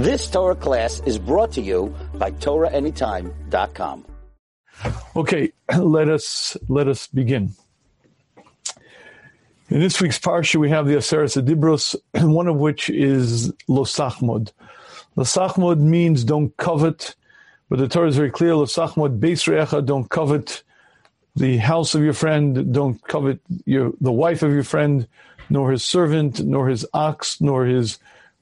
This Torah class is brought to you by TorahAnytime.com. Okay, let us let us begin. In this week's parsha, we have the Aseret Dibros, one of which is Losachmod. Losachmod means don't covet, but the Torah is very clear. Losachmod Beis Re'echa, don't covet the house of your friend, don't covet your the wife of your friend, nor his servant, nor his ox, nor his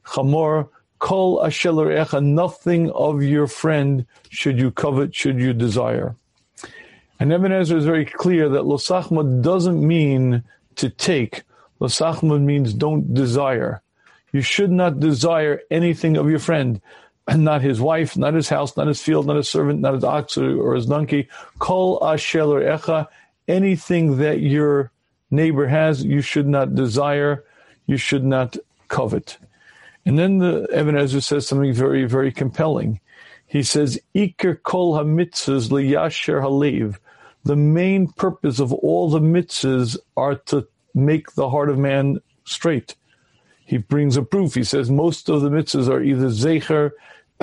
chamor, Kol echa, nothing of your friend should you covet, should you desire. And Ibn Ezra is very clear that losachma doesn't mean to take. Losachma means don't desire. You should not desire anything of your friend, not his wife, not his house, not his field, not his servant, not his ox or, his donkey. Kol echa, anything that your neighbor has, you should not desire, you should not covet. And then the Ibn Ezra says something very, very compelling. He says, Iker kol ha-mitzvahs liyasher halev. The main purpose of all the mitzvahs are to make the heart of man straight. He brings a proof. He says most of the mitzvahs are either zecher,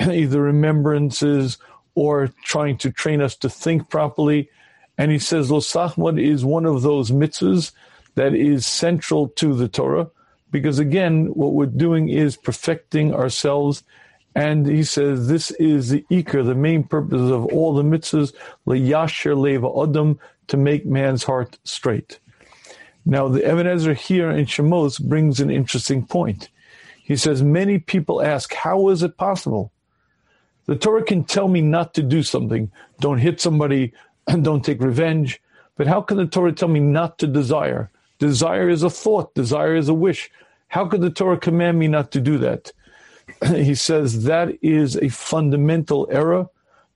either remembrances, or trying to train us to think properly. And he says Losachmad is one of those mitzvahs that is central to the Torah because again, what we're doing is perfecting ourselves. And he says this is the ikar, the main purpose of all the mitzvahs, leyasher leva adam, to make man's heart straight. Now, the Ibn Ezra here in Shemos brings an interesting point. He says, many people ask, how is it possible? The Torah can tell me not to do something. Don't hit somebody, and don't take revenge. But how can the Torah tell me not to desire? Desire is a thought, desire is a wish. How could the Torah command me not to do that? he says that is a fundamental error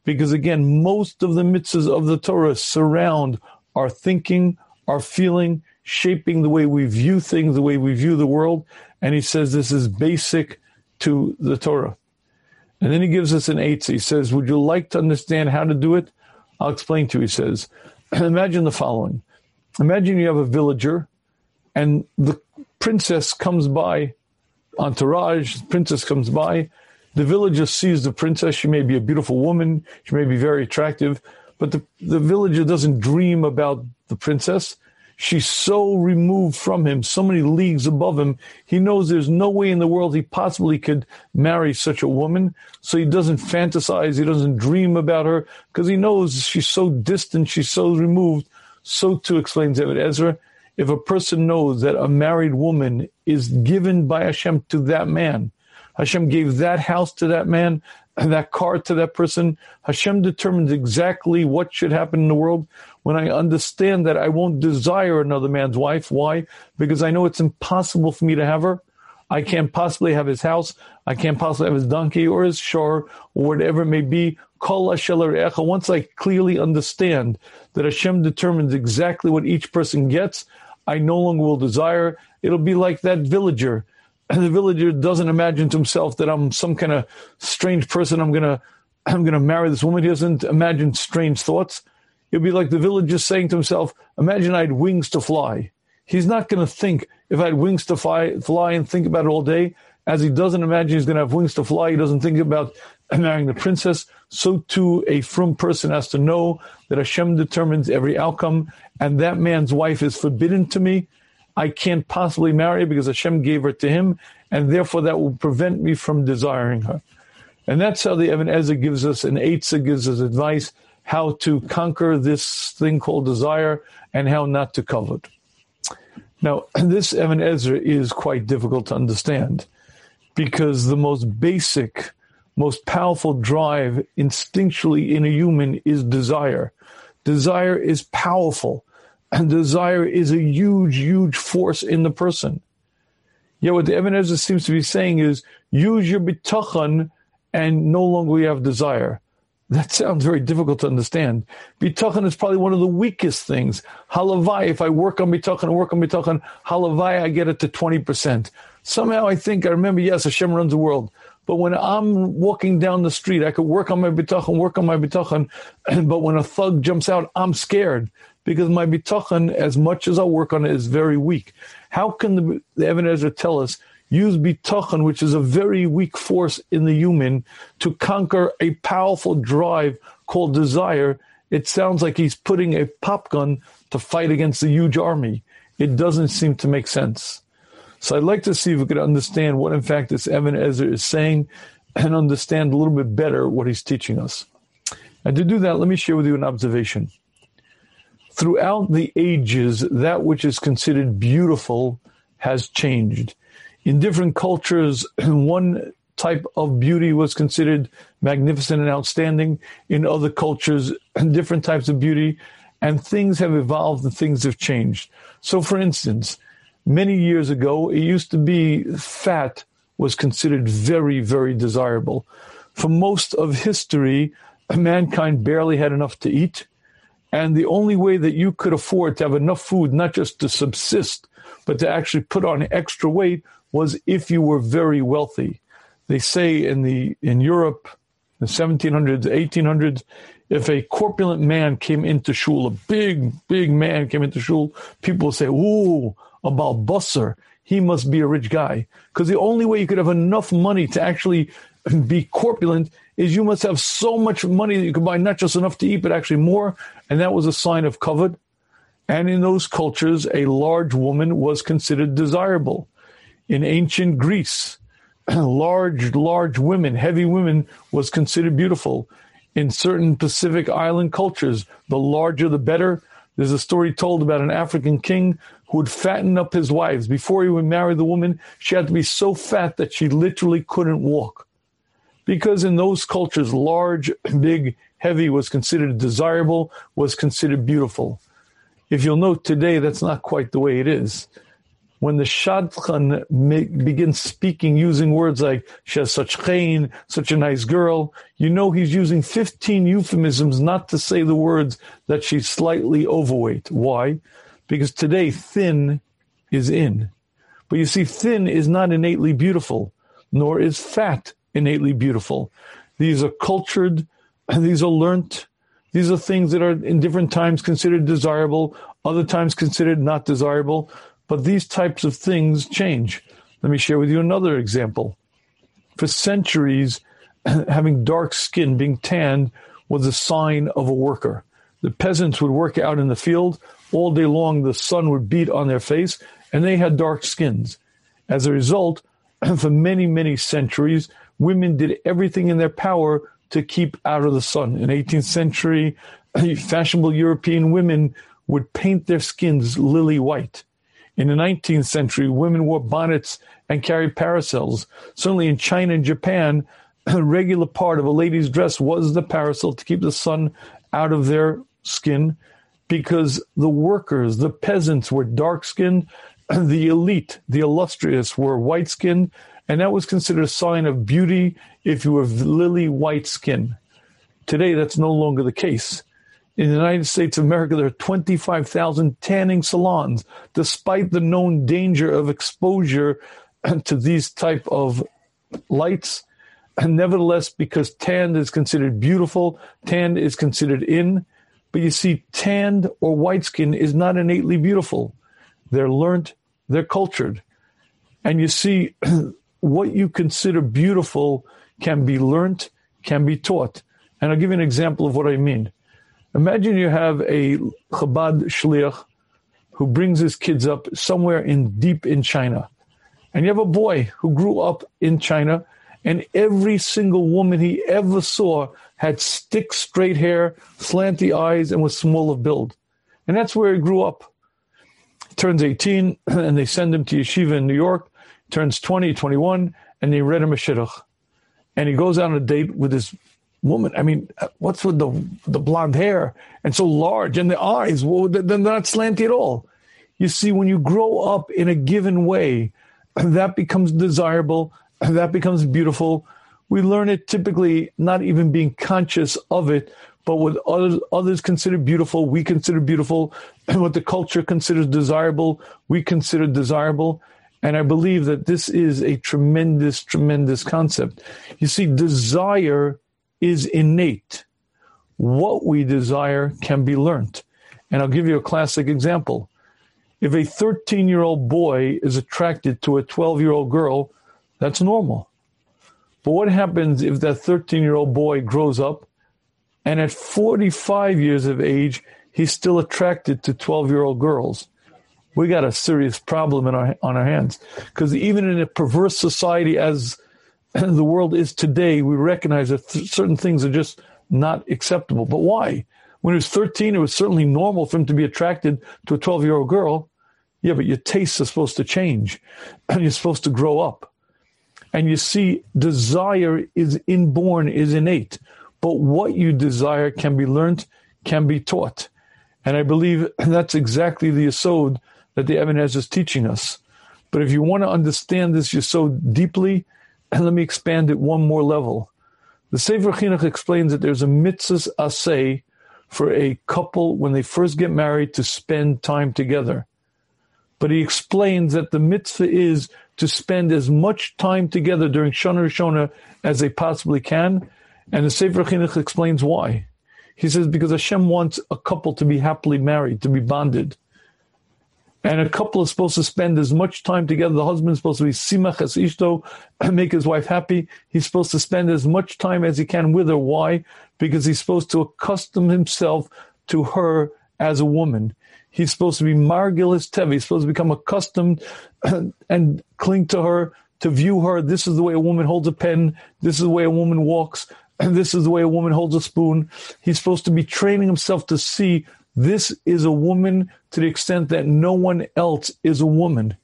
because, again, most of the mitzvahs of the Torah surround our thinking, our feeling, shaping the way we view things, the way we view the world. And he says this is basic to the Torah. And then he gives us an eight. He says, Would you like to understand how to do it? I'll explain to you. He says, Imagine the following Imagine you have a villager and the princess comes by, entourage, princess comes by. The villager sees the princess. She may be a beautiful woman. She may be very attractive, but the, the villager doesn't dream about the princess. She's so removed from him, so many leagues above him. He knows there's no way in the world he possibly could marry such a woman. So he doesn't fantasize. He doesn't dream about her because he knows she's so distant. She's so removed. So too explains Ibn Ezra if a person knows that a married woman is given by Hashem to that man, Hashem gave that house to that man, and that car to that person. Hashem determines exactly what should happen in the world. When I understand that I won't desire another man's wife. Why? Because I know it's impossible for me to have her. I can't possibly have his house. I can't possibly have his donkey or his shor or whatever it may be. Once I clearly understand that Hashem determines exactly what each person gets, I no longer will desire. It'll be like that villager. And the villager doesn't imagine to himself that I'm some kind of strange person. I'm gonna, I'm gonna marry this woman. He doesn't imagine strange thoughts. It'll be like the villager saying to himself, "Imagine I had wings to fly." He's not to think if I had wings to fly, fly and think about it all day. As he doesn't imagine he's to have wings to fly, he doesn't think about marrying the princess. So too, a frum person has to know that Hashem determines every outcome, and that man's wife is forbidden to me. I can't possibly marry because Hashem gave her to him, and therefore that will prevent me from desiring her. And that's how the Ibn Ezra gives us, and Eitzah gives us advice how to conquer this thing called desire and how not to covet. Now, this Ibn Ezra is quite difficult to understand because the most basic, most powerful drive instinctually in a human is desire. Desire is powerful, and desire is a huge, huge force in the person. Yet what the Ibn Ezra seems to be saying is use your bitachon and no longer you have desire. That sounds very difficult to understand. Bitachon is probably one of the weakest things. Halavai, if I work on bitachon and work on bitachon, halavai, I get it to 20%. Somehow I think, I remember, yes, Hashem runs the world. But when I'm walking down the street, I could work on my bitachon, work on my bitachon. but when a thug jumps out, I'm scared because my bitachon, as much as I work on it, is very weak. How can the, the Ibn Ezra tell us use bitachon, which is a very weak force in the human, to conquer a powerful drive called desire, it sounds like he's putting a pop gun to fight against a huge army. It doesn't seem to make sense. So I'd like to see if we could understand what, in fact, this Ibn Ezra is saying and understand a little bit better what he's teaching us. And to do that, let me share with you an observation. Throughout the ages, that which is considered beautiful has changed. In different cultures, one type of beauty was considered magnificent and outstanding. In other cultures, different types of beauty. And things have evolved and things have changed. So, for instance, many years ago, it used to be fat was considered very, very desirable. For most of history, mankind barely had enough to eat. And the only way that you could afford to have enough food, not just to subsist, but to actually put on extra weight, was if you were very wealthy. They say in the in Europe, the 1700s, 1800s, if a corpulent man came into shul, a big, big man came into shul, people would say, "Ooh, about Busser, he must be a rich guy." Because the only way you could have enough money to actually be corpulent is you must have so much money that you could buy not just enough to eat, but actually more. And that was a sign of covet. And in those cultures, a large woman was considered desirable. In ancient Greece, large, large women, heavy women, was considered beautiful. In certain Pacific Island cultures, the larger the better. There's a story told about an African king who would fatten up his wives. Before he would marry the woman, she had to be so fat that she literally couldn't walk because in those cultures, large, big, heavy was considered desirable, was considered beautiful. If you'll note today, that's not quite the way it is. When the shadchan begins speaking using words like she has such chein, such a nice girl, you know he's using 15 euphemisms not to say the words that she's slightly overweight. Why? Because today thin is in. But you see, thin is not innately beautiful, nor is fat innately beautiful. These are cultured, these are learnt, these are things that are in different times considered desirable, other times considered not desirable, but these types of things change. Let me share with you another example. For centuries, having dark skin, being tanned, was a sign of a worker. The peasants would work out in the field all day long, the sun would beat on their face, and they had dark skins. As a result, for many, many centuries, women did everything in their power to keep out of the sun. In 18th century, fashionable European women would paint their skins lily white. In the 19th century, women wore bonnets and carried parasols. Certainly in China and Japan, a regular part of a lady's dress was the parasol to keep the sun out of their skin because the workers, the peasants were dark skinned, the elite, the illustrious were white skinned, and that was considered a sign of beauty if you were lily white skin. Today, that's no longer the case. In the United States of America, there are 25,000 tanning salons, despite the known danger of exposure to these type of lights. And nevertheless, because tanned is considered beautiful, tanned is considered in. But you see, tanned or white skin is not innately beautiful. They're learned, they're cultured. And you see, what you consider beautiful can be learnt, can be taught. And I'll give you an example of what I mean. Imagine you have a Chabad shliach who brings his kids up somewhere in deep in China. And you have a boy who grew up in China, and every single woman he ever saw had stick straight hair, slanty eyes, and was small of build. And that's where he grew up. Turns 18, and they send him to yeshiva in New York turns 20, 21, and they read him a shidduch. And he goes on a date with this woman. I mean, uh, what's with the the blonde hair and so large and the eyes? Well, they're not slanty at all. You see, when you grow up in a given way, that becomes desirable, that becomes beautiful. We learn it typically not even being conscious of it, but what others, others consider beautiful, we consider beautiful, and what the culture considers desirable, we consider desirable. And I believe that this is a tremendous, tremendous concept. You see, desire is innate. What we desire can be learned. And I'll give you a classic example. If a 13 year old boy is attracted to a 12 year old girl, that's normal. But what happens if that 13 year old boy grows up and at 45 years of age, he's still attracted to 12 year old girls? We got a serious problem in our, on our hands. Because even in a perverse society as the world is today, we recognize that th- certain things are just not acceptable. But why? When he was 13, it was certainly normal for him to be attracted to a 12 year old girl. Yeah, but your tastes are supposed to change and you're supposed to grow up. And you see, desire is inborn, is innate. But what you desire can be learned, can be taught. And I believe that's exactly the yesod that the Ibn Ezra is teaching us. But if you want to understand this yesod deeply, let me expand it one more level. The Sefer Chinuch explains that there's a mitzvah asay for a couple when they first get married to spend time together. But he explains that the mitzvah is to spend as much time together during Shana Rishona as they possibly can. And the Sefer Chinuch explains why. He says because Hashem wants a couple to be happily married, to be bonded. And a couple is supposed to spend as much time together. The husband is supposed to be simach as ishto, make his wife happy. He's supposed to spend as much time as he can with her. Why? Because he's supposed to accustom himself to her as a woman. He's supposed to be margilis tevi. He's supposed to become accustomed and cling to her, to view her. This is the way a woman holds a pen. This is the way a woman walks. And this is the way a woman holds a spoon. He's supposed to be training himself to see this is a woman to the extent that no one else is a woman.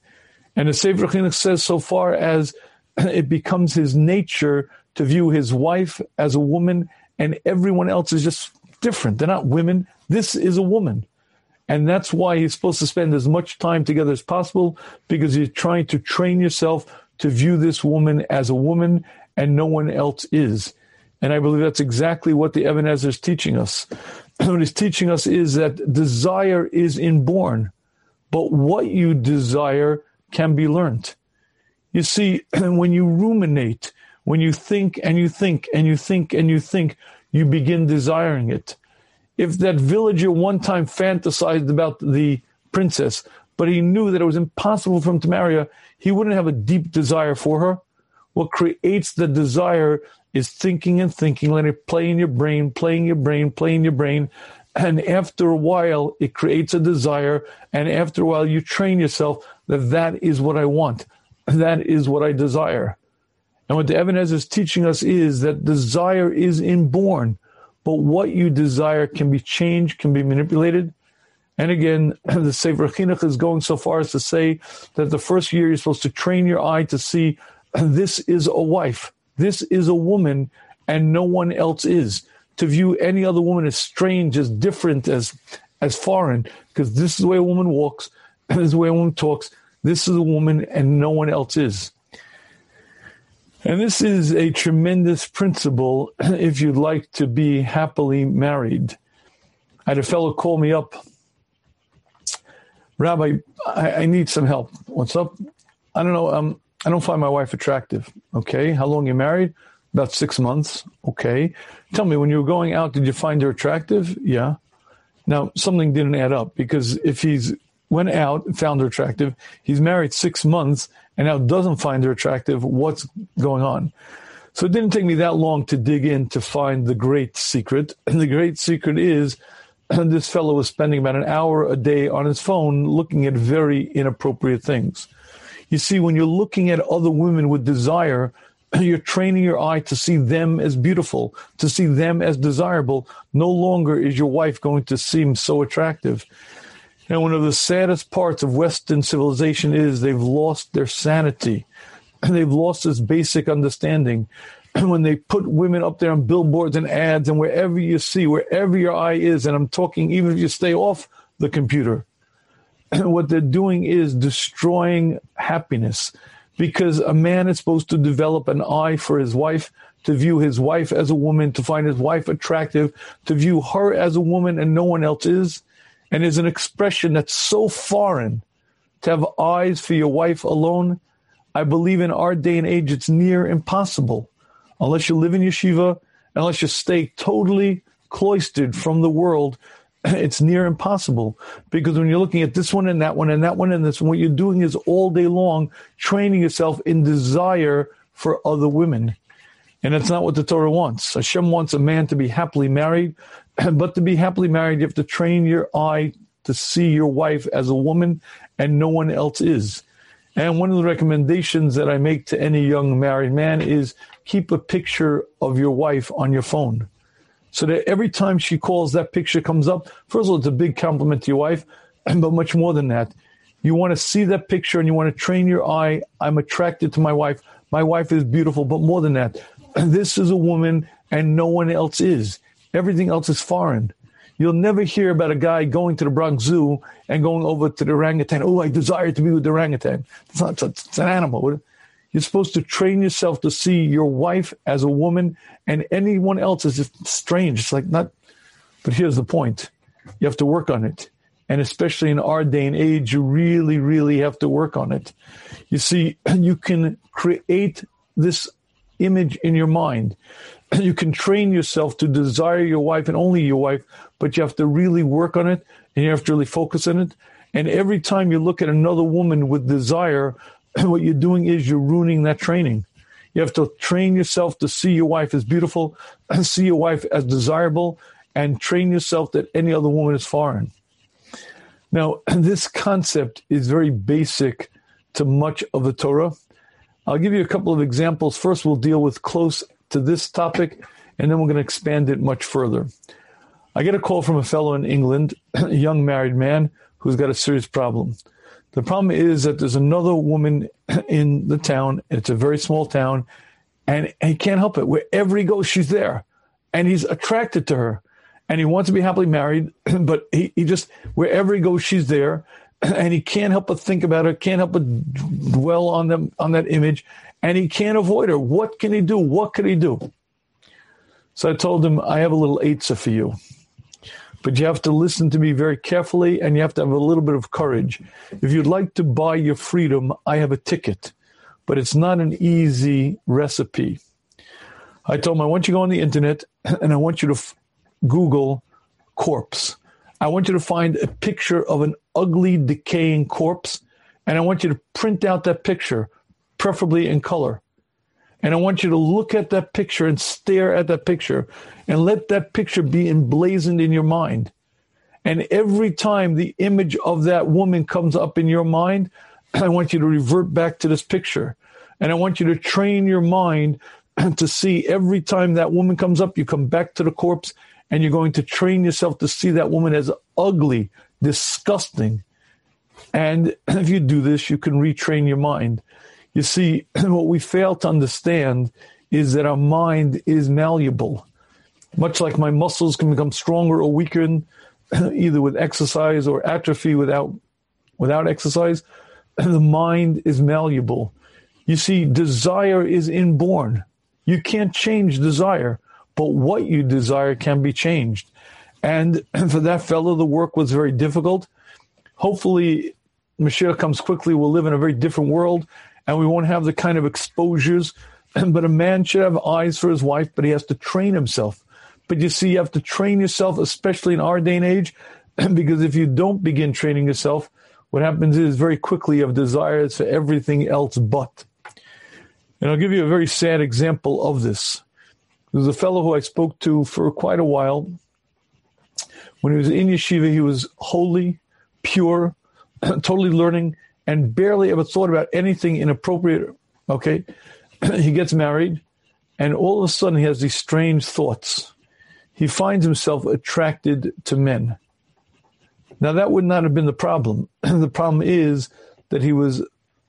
And the Sefer Chinuch says so far as it becomes his nature to view his wife as a woman and everyone else is just different. They're not women. This is a woman. And that's why he's supposed to spend as much time together as possible because you're trying to train yourself to view this woman as a woman and no one else is. And I believe that's exactly what the Ibn Ezra is teaching us. what he's teaching us is that desire is inborn, but what you desire can be learned. You see, when you ruminate, when you think and you think and you think and you think, you begin desiring it. If that villager one time fantasized about the princess, but he knew that it was impossible for him to marry her, he wouldn't have a deep desire for her. What creates the desire is thinking and thinking, letting it play in your brain, playing your brain, playing your brain. And after a while, it creates a desire. And after a while, you train yourself that that is what I want. That is what I desire. And what the Ibn Ezra is teaching us is that desire is inborn, but what you desire can be changed, can be manipulated. And again, the Sefer Chinuch is going so far as to say that the first year you're supposed to train your eye to see this is a wife. This is a woman and no one else is. To view any other woman as strange, as different, as as foreign, because this is the way a woman walks, and this is the way a woman talks. This is a woman and no one else is. And this is a tremendous principle if you'd like to be happily married. I had a fellow call me up. Rabbi, I, I need some help. What's up? I don't know. Um, I don't find my wife attractive. Okay. How long you married? About six months. Okay. Tell me, when you were going out, did you find her attractive? Yeah. Now, something didn't add up because if he's went out and found her attractive, he's married six months and now doesn't find her attractive, what's going on? So it didn't take me that long to dig in to find the great secret. And the great secret is this fellow was spending about an hour a day on his phone looking at very inappropriate things. You see, when you're looking at other women with desire, you're training your eye to see them as beautiful, to see them as desirable. No longer is your wife going to seem so attractive. And one of the saddest parts of Western civilization is they've lost their sanity. And They've lost this basic understanding. And when they put women up there on billboards and ads and wherever you see, wherever your eye is, and I'm talking even if you stay off the computer, what they're doing is destroying happiness because a man is supposed to develop an eye for his wife, to view his wife as a woman, to find his wife attractive, to view her as a woman and no one else is. And is an expression that's so foreign to have eyes for your wife alone. I believe in our day and age, it's near impossible unless you live in yeshiva, unless you stay totally cloistered from the world it's near impossible because when you're looking at this one and that one and that one and this one, what you're doing is all day long training yourself in desire for other women. And that's not what the Torah wants. Hashem wants a man to be happily married, but to be happily married, you have to train your eye to see your wife as a woman and no one else is. And one of the recommendations that I make to any young married man is keep a picture of your wife on your phone. So that every time she calls, that picture comes up. First of all, it's a big compliment to your wife, but much more than that. You want to see that picture and you want to train your eye. I'm attracted to my wife. My wife is beautiful, but more than that, this is a woman and no one else is. Everything else is foreign. You'll never hear about a guy going to the Bronx Zoo and going over to the orangutan. Oh, I desire to be with the orangutan. It's not. It's an animal. You're supposed to train yourself to see your wife as a woman, and anyone else is just strange. It's like not. But here's the point: you have to work on it, and especially in our day and age, you really, really have to work on it. You see, you can create this image in your mind. You can train yourself to desire your wife and only your wife, but you have to really work on it and you have to really focus on it. And every time you look at another woman with desire, what you're doing is you're ruining that training. You have to train yourself to see your wife as beautiful, and see your wife as desirable, and train yourself that any other woman is foreign. Now, this concept is very basic to much of the Torah. I'll give you a couple of examples. First, we'll deal with close to this topic, and then we're going to expand it much further. I get a call from a fellow in England, a young married man who's got a serious problem. The problem is that there's another woman in the town. It's a very small town, and he can't help it. Wherever he goes, she's there, and he's attracted to her, and he wants to be happily married, but he, he just wherever he goes, she's there, and he can't help but think about her, can't help but dwell on them on that image, and he can't avoid her. What can he do? What could he do? So I told him, I have a little eitzah for you. But you have to listen to me very carefully and you have to have a little bit of courage. If you'd like to buy your freedom, I have a ticket, but it's not an easy recipe. I told him, I want you to go on the internet and I want you to f- Google corpse. I want you to find a picture of an ugly, decaying corpse, and I want you to print out that picture preferably in color. And I want you to look at that picture and stare at that picture and let that picture be emblazoned in your mind. And every time the image of that woman comes up in your mind, I want you to revert back to this picture. And I want you to train your mind to see every time that woman comes up, you come back to the corpse and you're going to train yourself to see that woman as ugly, disgusting. And if you do this, you can retrain your mind. You see, what we fail to understand is that our mind is malleable. Much like my muscles can become stronger or weaker either with exercise or atrophy without without exercise, the mind is malleable. You see, desire is inborn. You can't change desire, but what you desire can be changed. And for that fellow, the work was very difficult. Hopefully, Mashiach comes quickly. We'll live in a very different world and we won't have the kind of exposures. but a man should have eyes for his wife, but he has to train himself. But you see, you have to train yourself, especially in our day and age, because if you don't begin training yourself, what happens is very quickly you have desires for everything else but. And I'll give you a very sad example of this. There's a fellow who I spoke to for quite a while. When he was in yeshiva, he was holy, pure, totally learning, and barely ever thought about anything inappropriate. Okay. he gets married, and all of a sudden he has these strange thoughts. He finds himself attracted to men. Now, that would not have been the problem. the problem is that he was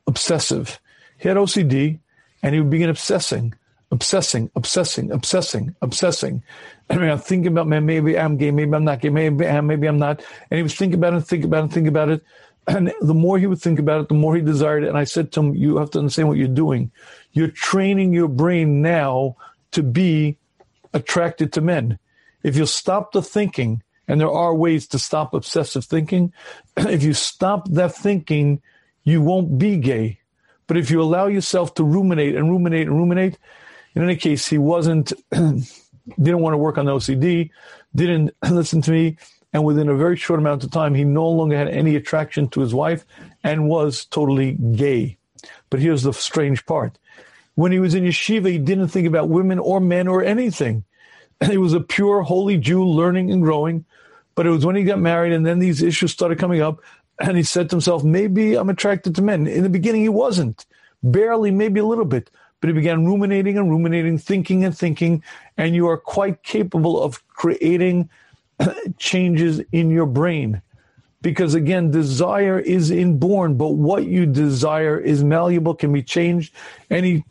obsessive. He had OCD, and he would begin obsessing, obsessing, obsessing, obsessing, obsessing. I mean, I'm thinking about, man, maybe I'm gay, maybe I'm not gay, maybe, I'm, maybe I'm not. And he was thinking about it, thinking about it, thinking about it. And the more he would think about it, the more he desired it. And I said to him, You have to understand what you're doing. You're training your brain now to be attracted to men. If you stop the thinking, and there are ways to stop obsessive thinking, if you stop that thinking, you won't be gay. But if you allow yourself to ruminate and ruminate and ruminate, in any case, he wasn't, didn't want to work on the OCD, didn't listen to me, and within a very short amount of time, he no longer had any attraction to his wife and was totally gay. But here's the strange part. When he was in yeshiva, he didn't think about women or men or anything. He was a pure, holy Jew learning and growing. But it was when he got married and then these issues started coming up, and he said to himself, maybe I'm attracted to men. In the beginning, he wasn't. Barely, maybe a little bit. But he began ruminating and ruminating, thinking and thinking, and you are quite capable of creating changes in your brain. Because again, desire is inborn, but what you desire is malleable, can be changed. And he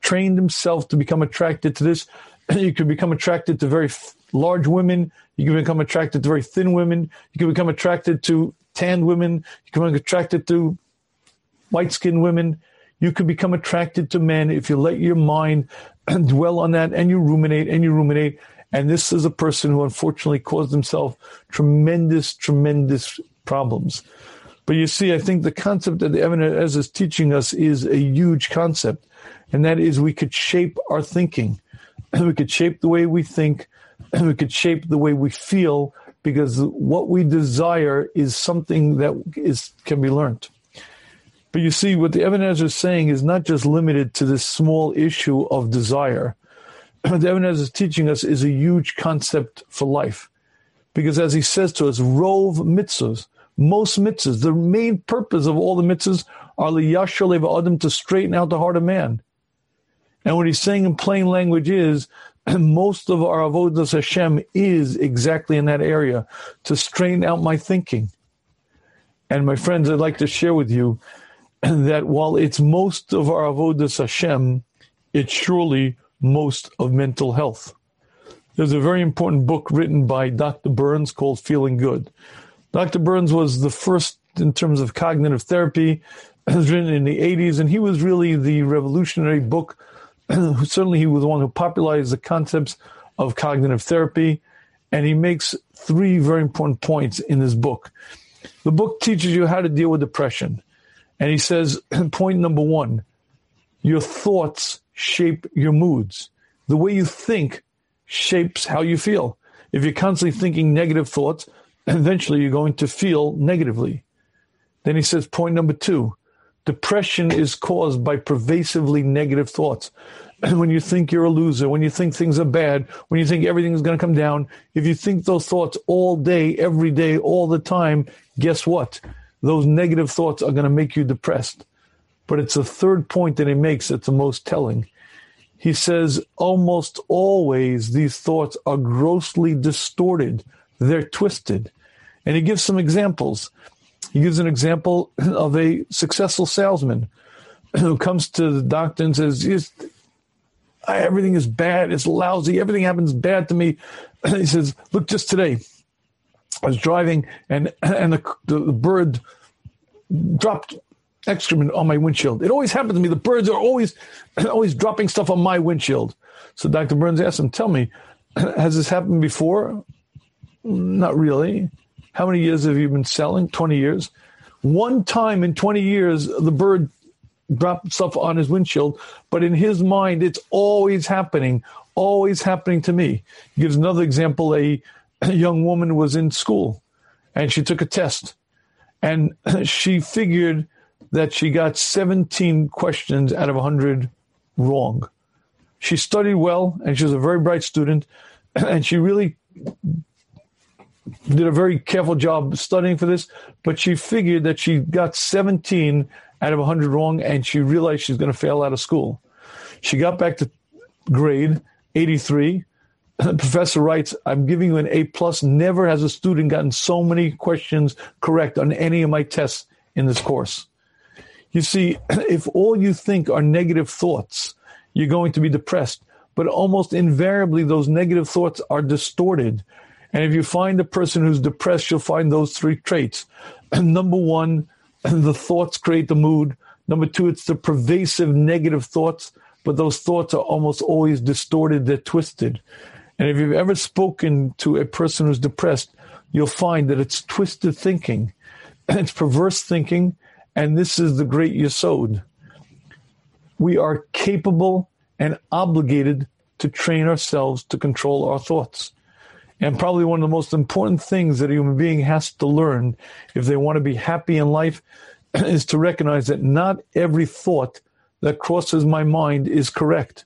trained himself to become attracted to this. You can become attracted to very large women. You can become attracted to very thin women. You can become attracted to tanned women. You can become attracted to white skinned women. You can become attracted to men if you let your mind dwell on that and you ruminate and you ruminate. And this is a person who unfortunately caused himself tremendous, tremendous problems. But you see, I think the concept that the Ibn Ezra is teaching us is a huge concept, and that is we could shape our thinking. and we could shape the way we think, and we could shape the way we feel, because what we desire is something that is can be learned. But you see, what the Ibn Ezra is saying is not just limited to this small issue of desire. Ezra is teaching us is a huge concept for life. Because as he says to us, rove mitzvahs, most mitzvahs, the main purpose of all the mitzvahs are the liyashal adam to straighten out the heart of man. And what he's saying in plain language is most of our avodas Hashem is exactly in that area to straighten out my thinking. And my friends, I'd like to share with you that while it's most of our avodas Hashem, it's surely most of mental health. There's a very important book written by Dr. Burns called Feeling Good. Dr. Burns was the first in terms of cognitive therapy. It written in the 80s, and he was really the revolutionary book. Certainly, he was the one who popularized the concepts of cognitive therapy. And he makes three very important points in this book. The book teaches you how to deal with depression. And he says, point number one, your thoughts shape your moods. The way you think shapes how you feel. If you're constantly thinking negative thoughts, eventually you're going to feel negatively. Then he says, point number two, depression is caused by pervasively negative thoughts. And when you think you're a loser, when you think things are bad, when you think everything is going to come down, if you think those thoughts all day, every day, all the time, guess what? Those negative thoughts are going to make you depressed. But it's the third point that he makes that's the most telling. He says almost always these thoughts are grossly distorted, they're twisted. And he gives some examples. He gives an example of a successful salesman who comes to the doctor and says, Everything is bad, it's lousy, everything happens bad to me. he says, Look, just today, I was driving and, and the, the bird dropped excrement on my windshield. It always happens to me. The birds are always always dropping stuff on my windshield. So Dr. Burns asked him, "Tell me, has this happened before?" Not really. How many years have you been selling? 20 years. One time in 20 years, the bird dropped stuff on his windshield, but in his mind, it's always happening, always happening to me. He gives another example. A, a young woman was in school and she took a test and she figured that she got 17 questions out of 100 wrong. She studied well and she was a very bright student and she really did a very careful job studying for this, but she figured that she got 17 out of 100 wrong and she realized she's going to fail out of school. She got back to grade 83. The professor writes, I'm giving you an A plus. Never has a student gotten so many questions correct on any of my tests in this course. You see, if all you think are negative thoughts, you're going to be depressed. But almost invariably, those negative thoughts are distorted. And if you find a person who's depressed, you'll find those three traits. Number one, the thoughts create the mood. Number two, it's the pervasive negative thoughts, but those thoughts are almost always distorted, they're twisted. And if you've ever spoken to a person who's depressed, you'll find that it's twisted thinking, it's perverse thinking, and this is the great Yesod. We are capable and obligated to train ourselves to control our thoughts. And probably one of the most important things that a human being has to learn if they want to be happy in life is to recognize that not every thought that crosses my mind is correct.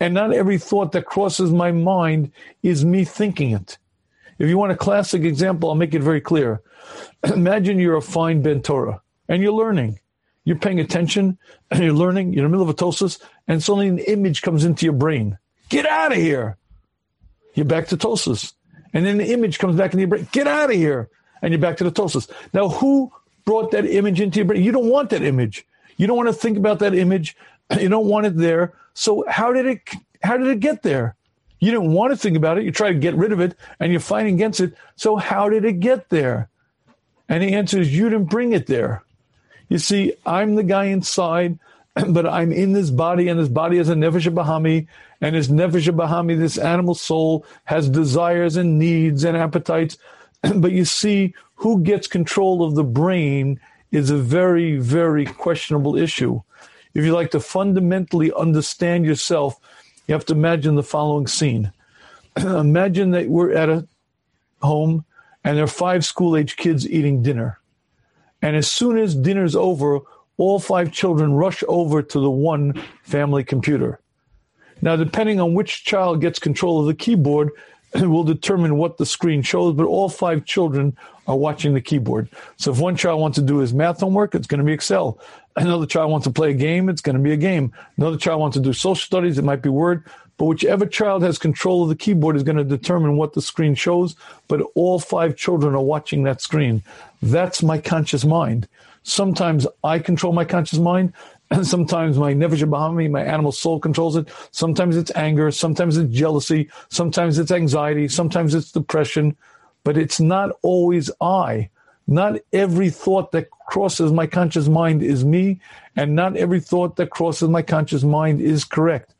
And not every thought that crosses my mind is me thinking it. If you want a classic example, I'll make it very clear. Imagine you're a fine ben Torah and you're learning. You're paying attention and you're learning. You're in the middle of a Tosfos, and suddenly an image comes into your brain. Get out of here. You're back to Tosfos. And then the image comes back into your brain. Get out of here. And you're back to the Tosfos. Now, who brought that image into your brain? You don't want that image. You don't want to think about that image. You don't want it there. So how did it how did it get there? You didn't want to think about it. You try to get rid of it and you're fighting against it. So how did it get there? And the answer is you didn't bring it there. You see, I'm the guy inside, but I'm in this body, and this body is a nefesh bahami, and this nefesh bahami, this animal soul, has desires and needs and appetites. but you see, who gets control of the brain is a very, very questionable issue. If you like to fundamentally understand yourself, you have to imagine the following scene. imagine that we're at a home and there are five school age kids eating dinner. And as soon as dinner's over, all five children rush over to the one family computer. Now, depending on which child gets control of the keyboard, it will determine what the screen shows, but all five children are watching the keyboard. So if one child wants to do his math homework, it's going to be Excel. Another child wants to play a game, it's going to be a game. Another child wants to do social studies, it might be Word. But whichever child has control of the keyboard is going to determine what the screen shows. But all five children are watching that screen. That's my conscious mind. Sometimes I control my conscious mind. And sometimes my nefesh bahami, my animal soul controls it. Sometimes it's anger. Sometimes it's jealousy. Sometimes it's anxiety. Sometimes it's depression. But it's not always I. Not every thought that crosses my conscious mind is me, and not every thought that crosses my conscious mind is correct.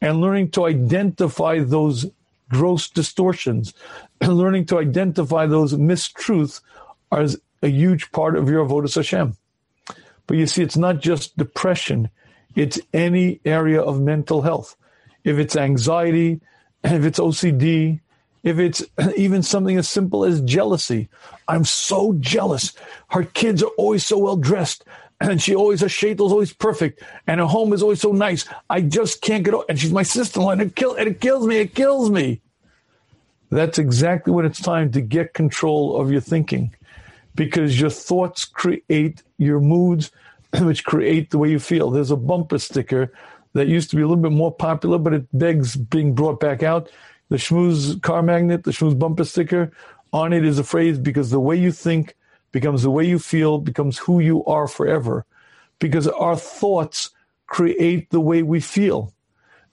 And learning to identify those gross distortions, and learning to identify those mistruths are a huge part of your avodas Hashem. But you see, it's not just depression, it's any area of mental health. If it's anxiety, if it's OCD, if it's even something as simple as jealousy. I'm so jealous. Her kids are always so well dressed. And she always, her shaitel's always perfect. And her home is always so nice. I just can't get over. And she's my sister-in-law. And it, kill, and it kills me. It kills me. That's exactly when it's time to get control of your thinking because your thoughts create your moods, which create the way you feel. There's a bumper sticker that used to be a little bit more popular, but it begs being brought back out. The Shmuz car magnet, the Shmuz bumper sticker, on it is a phrase because the way you think becomes the way you feel, becomes who you are forever. Because our thoughts create the way we feel.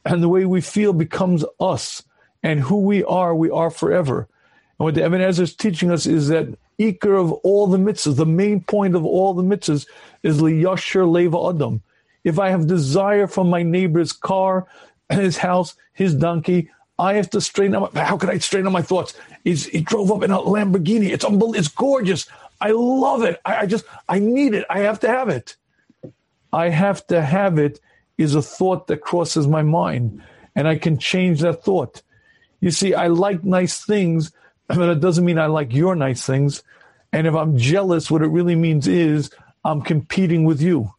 And the way we feel becomes us. And who we are, we are forever. And what the Ibn Ezra is teaching us is that Iker of all the mitzvahs, the main point of all the mitzvahs is liyasher leva adam. If I have desire from my neighbor's car, his house, his donkey, I have to straighten how could I straighten out my thoughts? He's, he drove up in a Lamborghini. It's unbelievable. It's gorgeous. I love it. I, I just, I need it. I have to have it. I have to have it is a thought that crosses my mind, and I can change that thought. You see, I like nice things but it doesn't mean I like your nice things. And if I'm jealous, what it really means is I'm competing with you.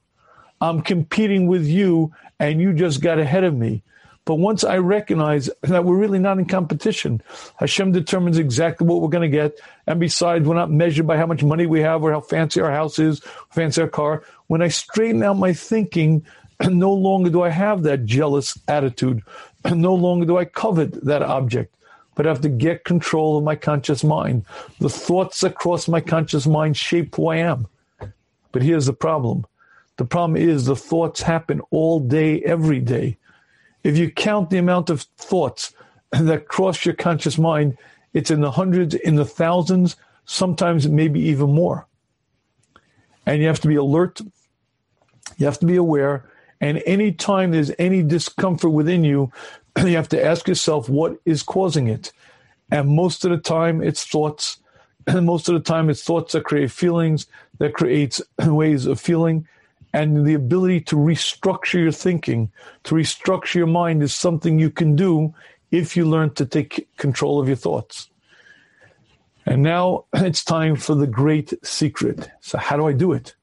I'm competing with you, and you just got ahead of me. But once I recognize that we're really not in competition, Hashem determines exactly what we're going to get. And besides, we're not measured by how much money we have or how fancy our house is, fancy our car. When I straighten out my thinking, no longer do I have that jealous attitude. No longer do I covet that object but I have to get control of my conscious mind. The thoughts that cross my conscious mind shape who I am. But here's the problem the problem is the thoughts happen all day, every day. If you count the amount of thoughts that cross your conscious mind, it's in the hundreds, in the thousands, sometimes maybe even more. And you have to be alert, you have to be aware. And anytime there's any discomfort within you, you have to ask yourself what is causing it. And most of the time, it's thoughts. And most of the time, it's thoughts that create feelings, that creates ways of feeling. And the ability to restructure your thinking, to restructure your mind is something you can do if you learn to take control of your thoughts. And now it's time for the great secret. So, how do I do it?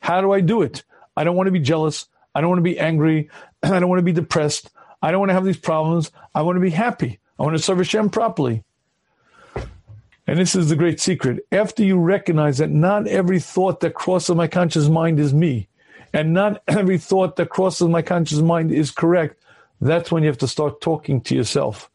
How do I do it? I don't want to be jealous. I don't want to be angry. I don't want to be depressed. I don't want to have these problems. I want to be happy. I want to serve Hashem properly. And this is the great secret. After you recognize that not every thought that crosses my conscious mind is me, and not every thought that crosses my conscious mind is correct, that's when you have to start talking to yourself.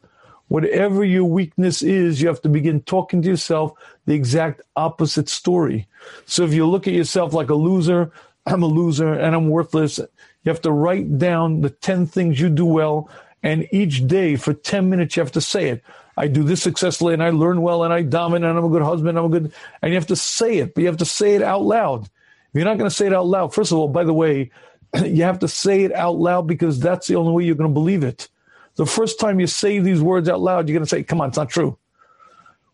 Whatever your weakness is, you have to begin talking to yourself the exact opposite story. So if you look at yourself like a loser, I'm a loser and I'm worthless, you have to write down the 10 things you do well. And each day for 10 minutes, you have to say it. I do this successfully and I learn well and I dominate and I'm a good husband. I'm a good, and you have to say it, but you have to say it out loud. You're not going to say it out loud, first of all, by the way, you have to say it out loud because that's the only way you're going to believe it. The first time you say these words out loud, you're going to say, come on, it's not true.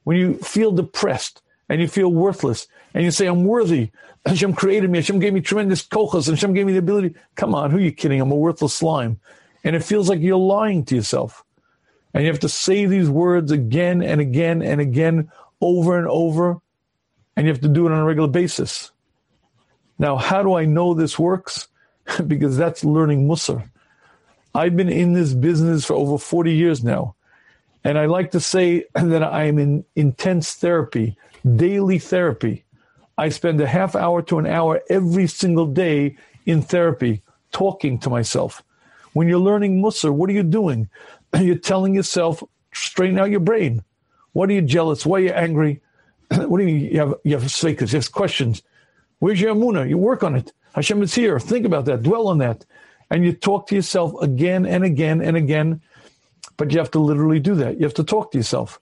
When you feel depressed and you feel worthless and you say, I'm worthy, Hashem created me, Hashem gave me tremendous kochas, and Hashem gave me the ability. Come on, who are you kidding? I'm a worthless slime. And it feels like you're lying to yourself. And you have to say these words again and again and again, over and over. And you have to do it on a regular basis. Now, how do I know this works? because that's learning Musar. I've been in this business for over 40 years now. And I like to say that I am in intense therapy, daily therapy. I spend a half hour to an hour every single day in therapy, talking to myself. When you're learning Musar, what are you doing? You're telling yourself, straighten out your brain. What are you jealous? Why are you angry? what do you mean you have, you have svekas, you have questions? Where's your amuna? You work on it. Hashem is here. Think about that. Dwell on that. And you talk to yourself again and again and again. But you have to literally do that. You have to talk to yourself.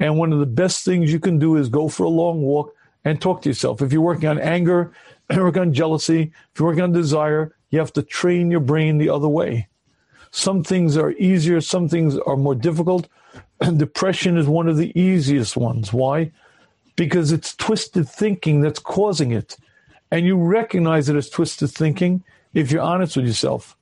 And one of the best things you can do is go for a long walk and talk to yourself. If you're working on anger, work on jealousy, if you're working on desire, you have to train your brain the other way. Some things are easier, some things are more difficult. Depression is one of the easiest ones. Why? Because it's twisted thinking that's causing it. And you recognize it as twisted thinking if you're honest with yourself.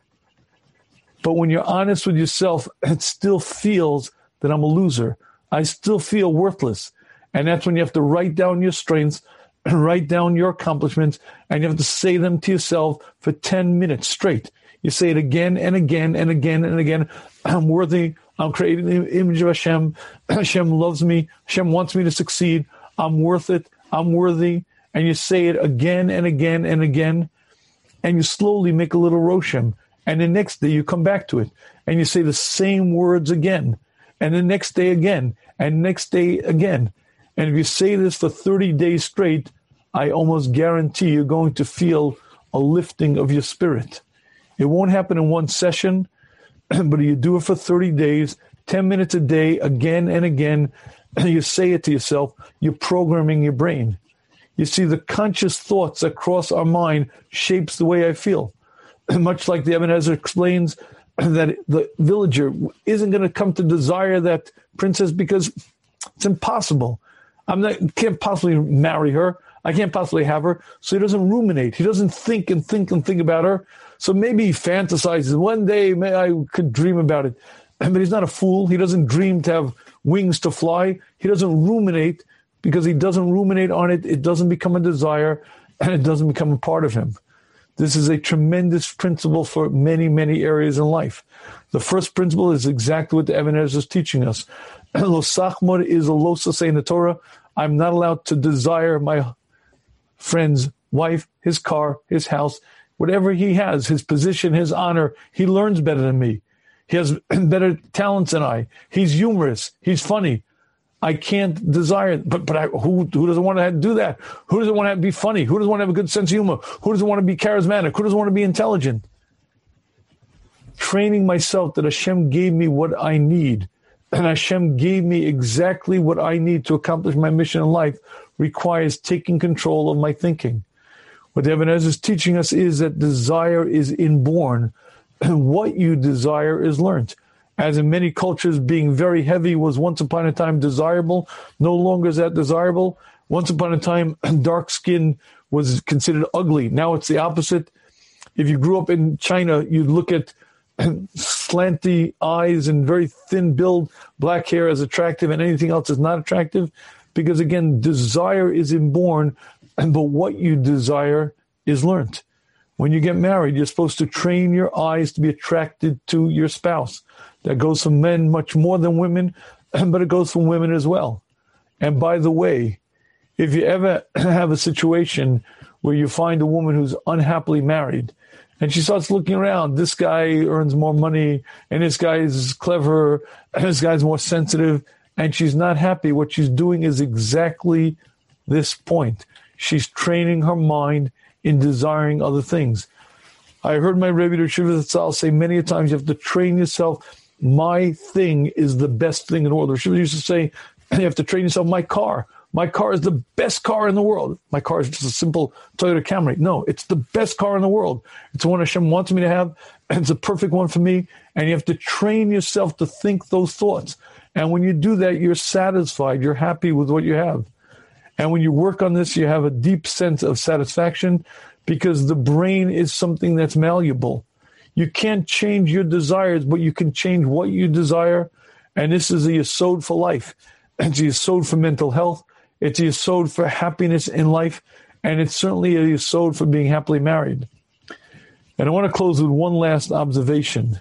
But when you're honest with yourself, it still feels that I'm a loser. I still feel worthless. And that's when you have to write down your strengths, and write down your accomplishments, and you have to say them to yourself for 10 minutes straight. You say it again and again and again and again. I'm worthy. I'm creating the image of Hashem. Hashem loves me. Hashem wants me to succeed. I'm worth it. I'm worthy. And you say it again and again and again and you slowly make a little roshem. And the next day you come back to it and you say the same words again. And the next day again. And next day again. And if you say this for 30 days straight, I almost guarantee you're going to feel a lifting of your spirit. It won't happen in one session, but you do it for 30 days, 10 minutes a day, again and again. You say it to yourself, you're programming your brain. You see, the conscious thoughts that cross our mind shapes the way I feel. Much like the Ibn Ezra explains that the villager isn't going to come to desire that princess because it's impossible. I'm not can't possibly marry her. I can't possibly have her. So he doesn't ruminate. He doesn't think and think and think about her. So maybe he fantasizes. One day may I could dream about it. But he's not a fool. He doesn't dream to have wings to fly. He doesn't ruminate because he doesn't ruminate on it, it doesn't become a desire and it doesn't become a part of him. This is a tremendous principle for many, many areas in life. The first principle is exactly what the Ibn Ezra is teaching us. Losachmod is a losa in the Torah. I'm not allowed to desire my friend's wife, his car, his house, whatever he has, his position, his honor. He learns better than me. He has better talents than I. He's humorous. He's funny. I can't desire. But but I, who who doesn't want to do that? Who doesn't want to be funny? Who doesn't want to have a good sense of humor? Who doesn't want to be charismatic? Who doesn't want to be intelligent? Training myself that Hashem gave me what I need, and Hashem gave me exactly what I need to accomplish my mission in life requires taking control of my thinking. What Ibn Ezra is teaching us is that desire is inborn, and what you desire is learned as in many cultures, being very heavy was once upon a time desirable. No longer is that desirable. Once upon a time, dark skin was considered ugly. Now it's the opposite. If you grew up in China, you'd look at slanty eyes and very thin build, black hair as attractive, and anything else is not attractive? Because again, desire is inborn, but what you desire is learned. When you get married, you're supposed to train your eyes to be attracted to your spouse. That goes for men much more than women, but it goes for women as well. And by the way, if you ever have a situation where you find a woman who's unhappily married and she starts looking around, this guy earns more money and this guy is clever and this guy's more sensitive and she's not happy, what she's doing is exactly this point. She's training her mind in desiring other things. I heard my Rebbe Shiva Tzal say many a times you have to train yourself. My thing is the best thing in the world. Shiva used to say, you have to train yourself. My car, my car is the best car in the world. My car is just a simple Toyota Camry. No, it's the best car in the world. It's the one Hashem wants me to have. And it's a perfect one for me. And you have to train yourself to think those thoughts. And when you do that, you're satisfied. You're happy with what you have. And when you work on this, you have a deep sense of satisfaction because the brain is something that's malleable. You can't change your desires, but you can change what you desire. And this is a yesod for life. It's a yesod for mental health. It's a yesod for happiness in life. And it's certainly a yesod for being happily married. And I want to close with one last observation.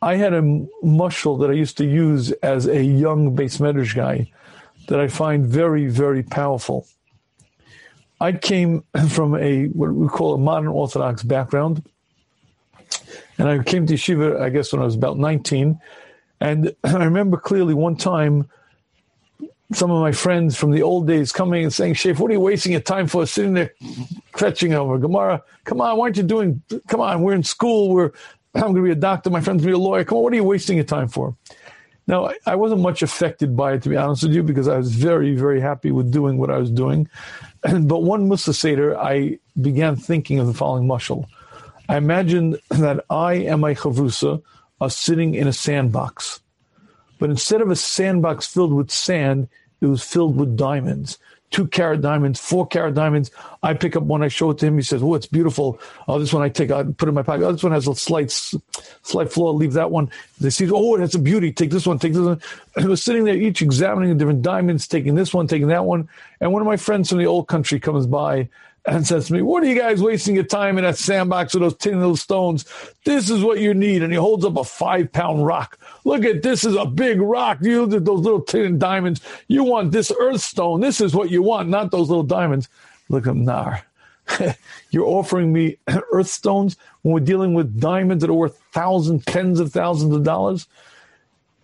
I had a mushal that I used to use as a young beis medrash guy that I find very, very powerful. I came from a what we call a modern Orthodox background, and I came to yeshiva, I guess, when I was about 19. And I remember clearly one time some of my friends from the old days coming and saying, Shafe, what are you wasting your time for sitting there fetching over Gemara? Come on, why aren't you doing, come on, we're in school, we're, I'm going to be a doctor, my friend's going to be a lawyer. Come on, what are you wasting your time for? Now, I wasn't much affected by it, to be honest with you, because I was very, very happy with doing what I was doing. but one Musar Seder, I began thinking of the following mushal. I imagined that I and my chavrusa are sitting in a sandbox. But instead of a sandbox filled with sand, it was filled with diamonds two carat diamonds, four carat diamonds. I pick up one, I show it to him. He says, "Oh, it's beautiful." Oh, this one I take, I put in my pocket. Oh, this one has a slight, slight flaw. Leave that one. They see, oh, it has a beauty. Take this one. Take this one. And we're sitting there, each examining the different diamonds, taking this one, taking that one. And one of my friends from the old country comes by and says to me, What are you guys wasting your time in that sandbox with those tin little stones? This is what you need. And he holds up a five pound rock. Look at this is a big rock. You look at those little tin diamonds. You want this earth stone. This is what you want, not those little diamonds. Look at him, Nar. You're offering me earth stones when we're dealing with diamonds that are worth thousands, tens of thousands of dollars.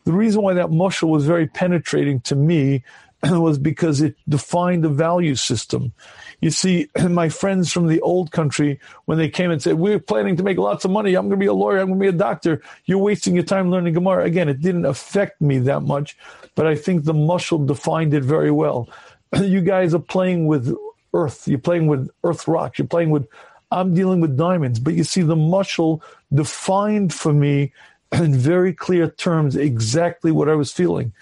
The reason why that mushal was very penetrating to me was because it defined the value system. You see, my friends from the old country, when they came and said, We're planning to make lots of money, I'm going to be a lawyer, I'm going to be a doctor, you're wasting your time learning Gemara. Again, it didn't affect me that much, but I think the mushal defined it very well. you guys are playing with earth, you're playing with earth rocks, you're playing with, I'm dealing with diamonds. But you see, the mushal defined for me in very clear terms exactly what I was feeling.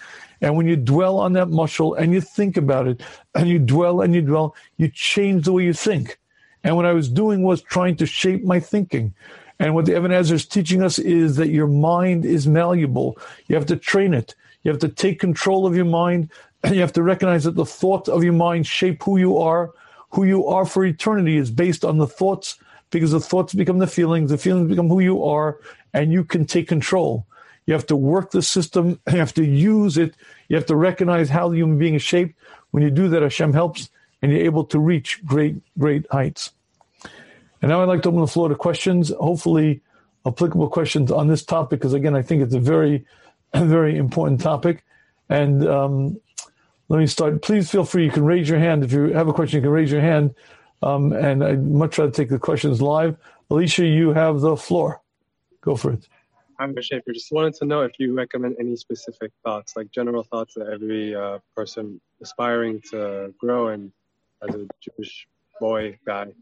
And when you dwell on that mushal and you think about it, and you dwell and you dwell, you change the way you think. And what I was doing was trying to shape my thinking. And what the Ibn Ezra is teaching us is that your mind is malleable. You have to train it. You have to take control of your mind, and you have to recognize that the thoughts of your mind shape who you are. Who you are for eternity is based on the thoughts, because the thoughts become the feelings, the feelings become who you are, and you can take control. You have to work the system. You have to use it. You have to recognize how the human being is shaped. When you do that, Hashem helps, and you're able to reach great, great heights. And now I'd like to open the floor to questions, hopefully applicable questions on this topic, because again, I think it's a very, very important topic. And um, let me start. Please feel free. You can raise your hand. If you have a question, you can raise your hand. Um, and I'd much rather take the questions live. Alicia, you have the floor. Go for it. I'm Shafier. Just wanted to know if you recommend any specific thoughts, like general thoughts that every uh, person aspiring to grow and as a Jewish boy guy.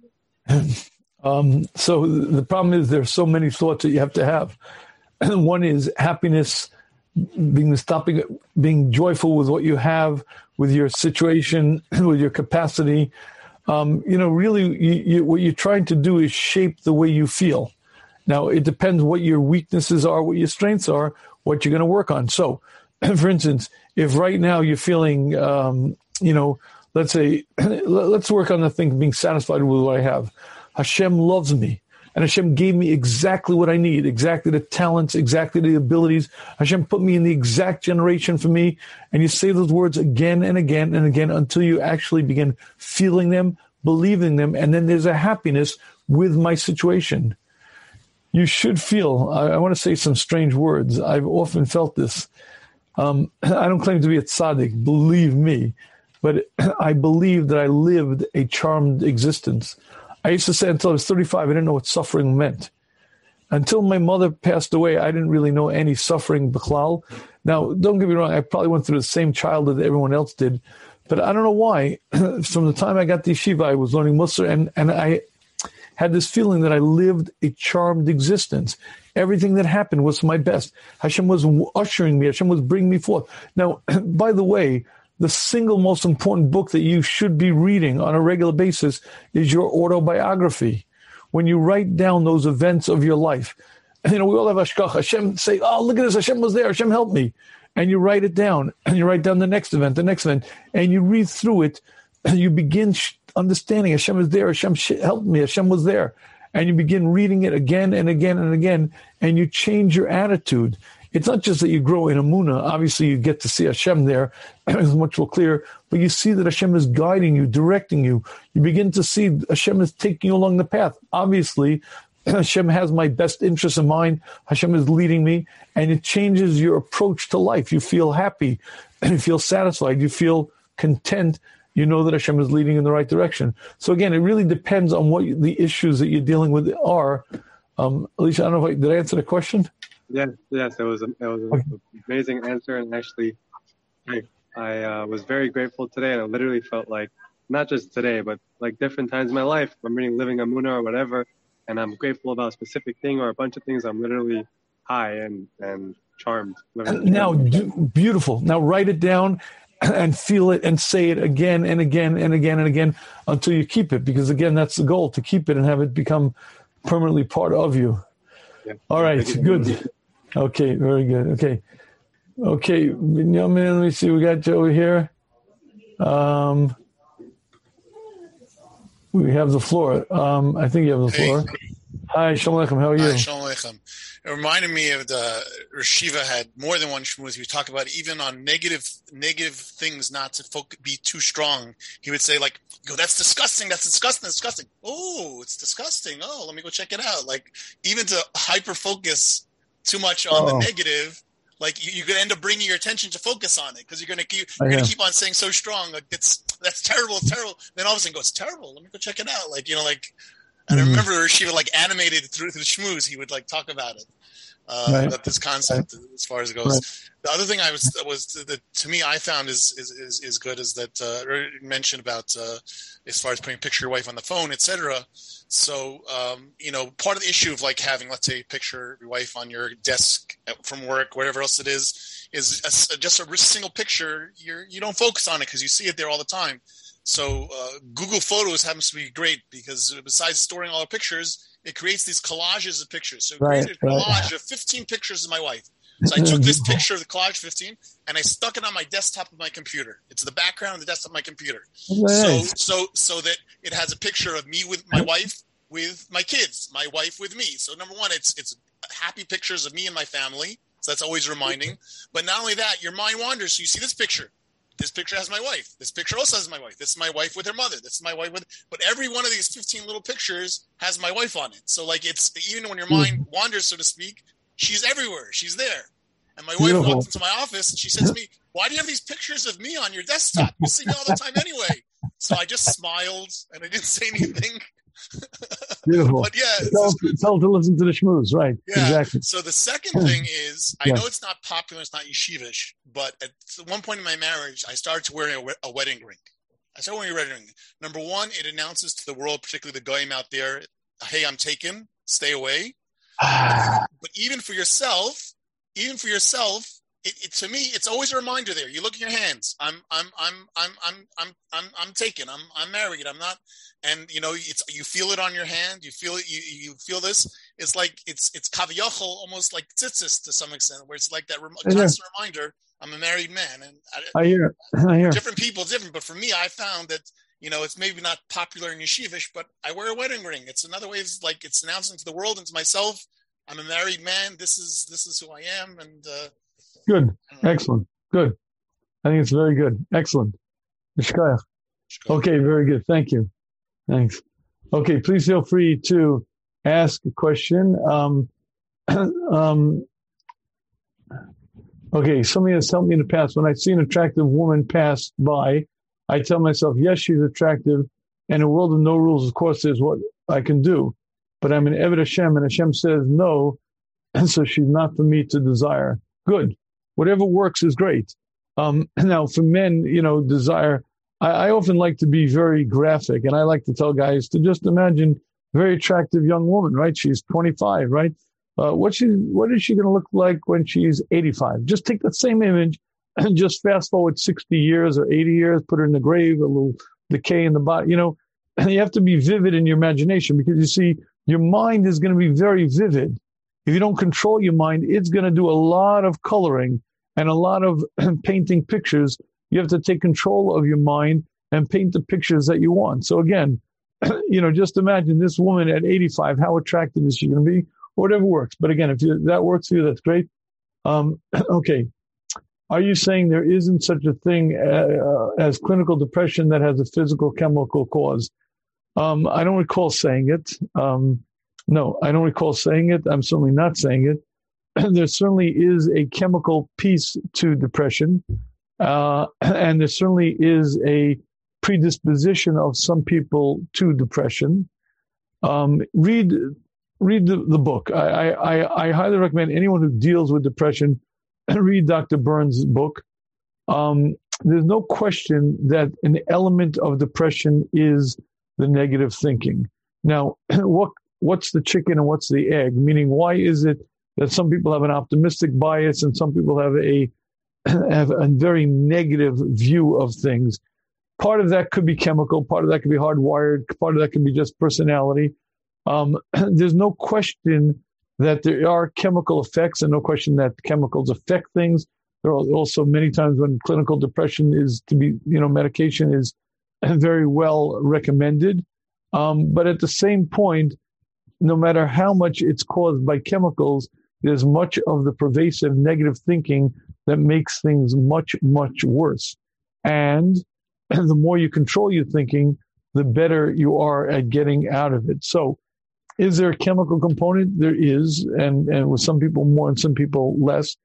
um, so the problem is there's so many thoughts that you have to have. One is happiness, being the stopping, being joyful with what you have, with your situation, with your capacity. Um, you know, really, you, you, what you're trying to do is shape the way you feel Now, it depends what your weaknesses are, what your strengths are, what you're going to work on. So, for instance, if right now you're feeling, um, you know, let's say, let's work on the thing being satisfied with what I have. Hashem loves me. And Hashem gave me exactly what I need, exactly the talents, exactly the abilities. Hashem put me in the exact generation for me. And you say those words again and again and again until you actually begin feeling them, believing them. And then there's a happiness with my situation you should feel. I, I, want to say some strange words. I've often felt this. Um, I don't claim to be a tzaddik, believe me, but I believe that I lived a charmed existence. I used to say until I was 35, I didn't know what suffering meant. Until my mother passed away, I didn't really know any suffering, Bechlal. Now, don't get me wrong, I probably went through the same childhood that everyone else did, but I don't know why. From the time I got to yeshiva, I was learning Musar, and, and I had this feeling that I lived a charmed existence. Everything that happened was my best. Hashem was ushering me. Hashem was bringing me forth. Now, by the way, the single most important book that you should be reading on a regular basis is your autobiography. When you write down those events of your life, you know, we all have Ashkach. Hashem say, oh, look at this. Hashem was there. Hashem helped me. And you write it down and you write down the next event, the next event, and you read through it. And you begin understanding Hashem is there. Hashem helped me. Hashem was there. And you begin reading it again and again and again, and you change your attitude. It's not just that you grow in Amuna. Obviously, you get to see Hashem there. it's much more clear. But you see that Hashem is guiding you, directing you. You begin to see Hashem is taking you along the path. Obviously, Hashem has my best interests in mind. Hashem is leading me, and it changes your approach to life. You feel happy, and you feel satisfied, you feel content you know that Hashem is leading in the right direction. So again, it really depends on what the issues that you're dealing with are. Um, Alicia, I don't know if I did I answer the question. Yes, yes, it was a, it was an amazing answer, and actually, I I uh, was very grateful today, and I literally felt like not just today, but like different times in my life, I'm reading Living Emunah or whatever, and I'm grateful about a specific thing or a bunch of things. I'm literally high and and charmed. Now, beautiful. Now write it down and feel it and say it again and again and again and again until you keep it because again that's the goal to keep it and have it become permanently part of you. Yeah. all right good. Okay very good. Okay. Okay Binyamin, let me see we got joe here. Um, we have the floor. Um, i think you have the floor. hey. Hi shalom how are you hi, shalom it reminded me of the Rosh Yeshiva had more than one shmooze. He would talk about even on negative negative things not to focus, be too strong. He would say like, "Go, that's disgusting. That's disgusting. That's disgusting. Oh, it's disgusting. Oh, let me go check it out." Like even to hyper focus too much on oh. the negative, like you, are gonna end up bringing your attention to focus on it because you're gonna keep oh, you're gonna keep on saying so strong. Like it's that's terrible. It's terrible. Then all of a sudden, go, "It's terrible. Let me go check it out." Like you know, like and mm-hmm. I remember she would like animated through the schmooze. He would like talk about it uh, right. that this concept right. as far as it goes. Right. The other thing I was was that to me I found is is is, is good is that uh, mentioned about uh, as far as putting a picture of your wife on the phone, etc. So um, you know, part of the issue of like having let's say a picture of your wife on your desk from work, whatever else it is, is a, just a single picture. You're you don't focus on it because you see it there all the time. So uh, Google Photos happens to be great because besides storing all the pictures, it creates these collages of pictures. So it right, created a collage right. of 15 pictures of my wife. So I took this picture of the collage 15 and I stuck it on my desktop of my computer. It's the background of the desktop of my computer. Nice. So so so that it has a picture of me with my wife with my kids, my wife with me. So number one, it's it's happy pictures of me and my family. So that's always reminding. But not only that, your mind wanders. So you see this picture this picture has my wife. This picture also has my wife. This is my wife with her mother. This is my wife with. But every one of these fifteen little pictures has my wife on it. So like it's even when your mind hmm. wanders, so to speak, she's everywhere. She's there. And my wife Beautiful. walked into my office and she said to me, "Why do you have these pictures of me on your desktop? You see me all the time anyway." So I just smiled and I didn't say anything. Beautiful. but yeah, tell, tell to listen to the schmooze, right? Yeah. Exactly. So the second thing is, I yeah. know it's not popular, it's not yeshivish, but at one point in my marriage, I started to wear a, a wedding ring. I started wearing a wedding ring. Number one, it announces to the world, particularly the goyim out there, "Hey, I'm taken. Stay away." but even for yourself, even for yourself, it, it, to me, it's always a reminder there. You look at your hands. I'm, I'm, I'm, I'm, I'm, I'm, I'm, I'm taken. I'm, I'm married. I'm not, and you know, it's, you feel it on your hand. You feel it. You, you feel this. It's like, it's, it's kaviyachol, almost like tzitzis to some extent, where it's like that rem- constant reminder. I'm a married man. And I, I hear, I hear. Different people, different. But for me, I found that, you know, it's maybe not popular in yeshivish, but I wear a wedding ring. It's another way. It's like it's announcing to the world and to myself. I'm a married man. This is this is who I am, and uh, Good. Excellent. Good. I think it's very good. Excellent. Okay, very good. Thank you. Thanks. Okay, please feel free to ask a question. Um, um, okay, somebody has helped me in the past. When I see an attractive woman pass by, I tell myself, yes, she's attractive. And in a world of no rules, of course, there's what I can do. But I'm an Eved Hashem, and Hashem says no, and so she's not for me to desire. Good whatever works is great. Um, now, for men, you know, desire. I, I, often like to be very graphic, and I like to tell guys to just imagine a very attractive young woman, right? She's 25, right? Uh, what she, what is she going to look like when she's 85? Just take that same image and just fast forward 60 years or 80 years, put her in the grave, a little decay in the body. You know, and you have to be vivid in your imagination because you see, your mind is going to be very vivid. If you don't control your mind, it's going to do a lot of coloring and a lot of painting pictures, you have to take control of your mind and paint the pictures that you want. So again, you know, just imagine this woman at 85, how attractive is she going to be? Whatever works. But again, if you, that works for you, that's great. Um, okay. Are you saying there isn't such a thing uh, as clinical depression that has a physical chemical cause? Um, I don't recall saying it. Um, no, I don't recall saying it. I'm certainly not saying it. there certainly is a chemical piece to depression, uh, and there certainly is a predisposition of some people to depression. Um, read read the, the book. I, I, I, highly recommend anyone who deals with depression read Dr. Burns' book. Um, there's no question that an element of depression is the negative thinking. Now, what what's the chicken and what's the egg? Meaning, why is it that some people have an optimistic bias and some people have a have a very negative view of things. Part of that could be chemical, part of that could be hardwired, part of that could be just personality. Um, there's no question that there are chemical effects, and no question that chemicals affect things. There are also many times when clinical depression is to be, you know, medication is very well recommended. Um, but at the same point, no matter how much it's caused by chemicals, there's much of the pervasive negative thinking that makes things much, much worse. And the more you control your thinking, the better you are at getting out of it. So, is there a chemical component? There is, and, and with some people more and some people less.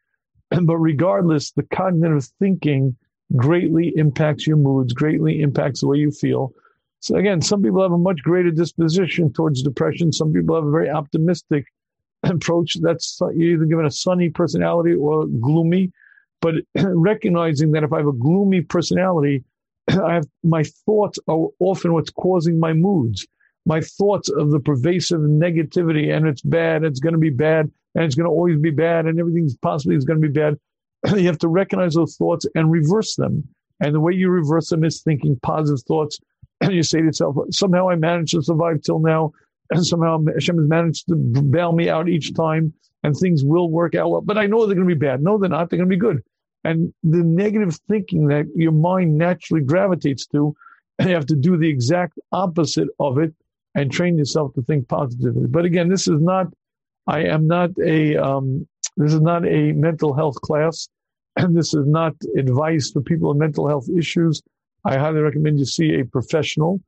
But regardless, the cognitive thinking greatly impacts your moods, greatly impacts the way you feel. So again, some people have a much greater disposition towards depression. Some people have a very optimistic approach that's you're either given a sunny personality or gloomy. But recognizing that if I have a gloomy personality, I have my thoughts are often what's causing my moods. My thoughts of the pervasive negativity, and it's bad, it's going to be bad, and it's going to always be bad, and everything's possibly is going to be bad. you have to recognize those thoughts and reverse them. And the way you reverse them is thinking positive thoughts. And you say to yourself, somehow I managed to survive till now and somehow Hashem has managed to bail me out each time, and things will work out well. But I know they're going to be bad. No, they're not. They're going to be good. And the negative thinking that your mind naturally gravitates to, you have to do the exact opposite of it and train yourself to think positively. But again, this is not. I am not a. Um, this is not a mental health class, and this is not advice for people with mental health issues. I highly recommend you see a professional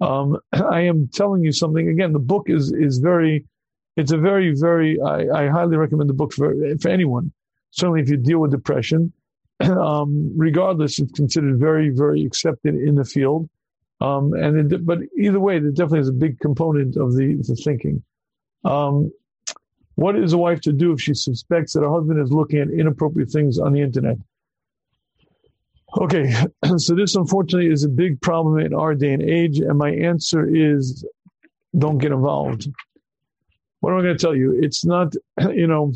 um, I am telling you something again. The book is is very, it's a very very. I, I highly recommend the book for for anyone. Certainly, if you deal with depression, um, regardless, it's considered very very accepted in the field. Um, and it, but either way, it definitely is a big component of the the thinking. Um, what is a wife to do if she suspects that her husband is looking at inappropriate things on the internet? Okay, so this unfortunately is a big problem in our day and age, and my answer is don't get involved. What am I going to tell you? It's not, you know,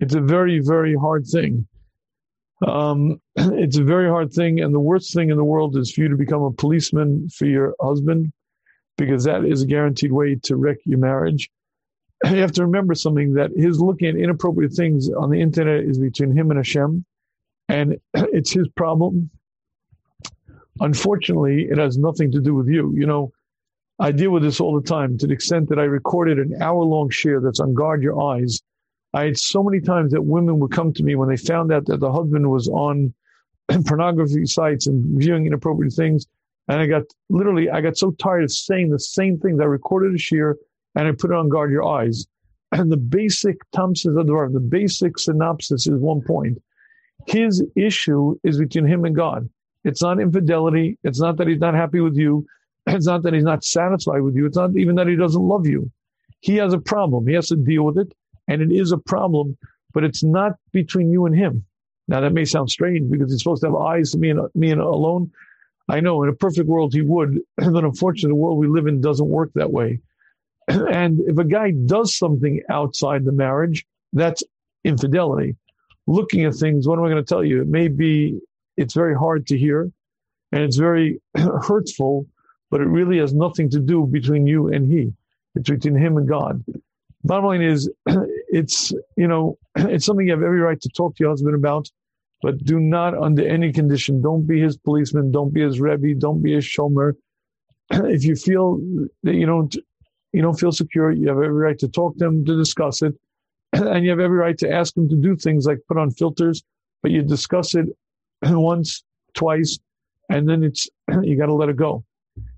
it's a very, very hard thing. Um, it's a very hard thing, and the worst thing in the world is for you to become a policeman for your husband, because that is a guaranteed way to wreck your marriage. You have to remember something that his looking at inappropriate things on the internet is between him and Hashem, and it's his problem. Unfortunately, it has nothing to do with you. You know, I deal with this all the time to the extent that I recorded an hour long share that's on Guard Your Eyes. I had so many times that women would come to me when they found out that the husband was on pornography sites and viewing inappropriate things. And I got literally, I got so tired of saying the same things. I recorded a share and I put it on Guard Your Eyes. And the basic Thompson's the basic synopsis is one point. His issue is between him and God. It's not infidelity. It's not that he's not happy with you. It's not that he's not satisfied with you. It's not even that he doesn't love you. He has a problem. He has to deal with it. And it is a problem, but it's not between you and him. Now that may sound strange because he's supposed to have eyes to me and me and alone. I know in a perfect world he would, but unfortunately the world we live in doesn't work that way. And if a guy does something outside the marriage, that's infidelity. Looking at things, what am I going to tell you? It may be, it's very hard to hear and it's very hurtful but it really has nothing to do between you and he. It's between him and God. Bottom line is, it's you know, it's something you have every right to talk to your husband about, but do not, under any condition, don't be his policeman, don't be his rebbe, don't be his shomer. If you feel that you don't, you don't feel secure, you have every right to talk to him to discuss it, and you have every right to ask them to do things like put on filters. But you discuss it once, twice, and then it's you got to let it go.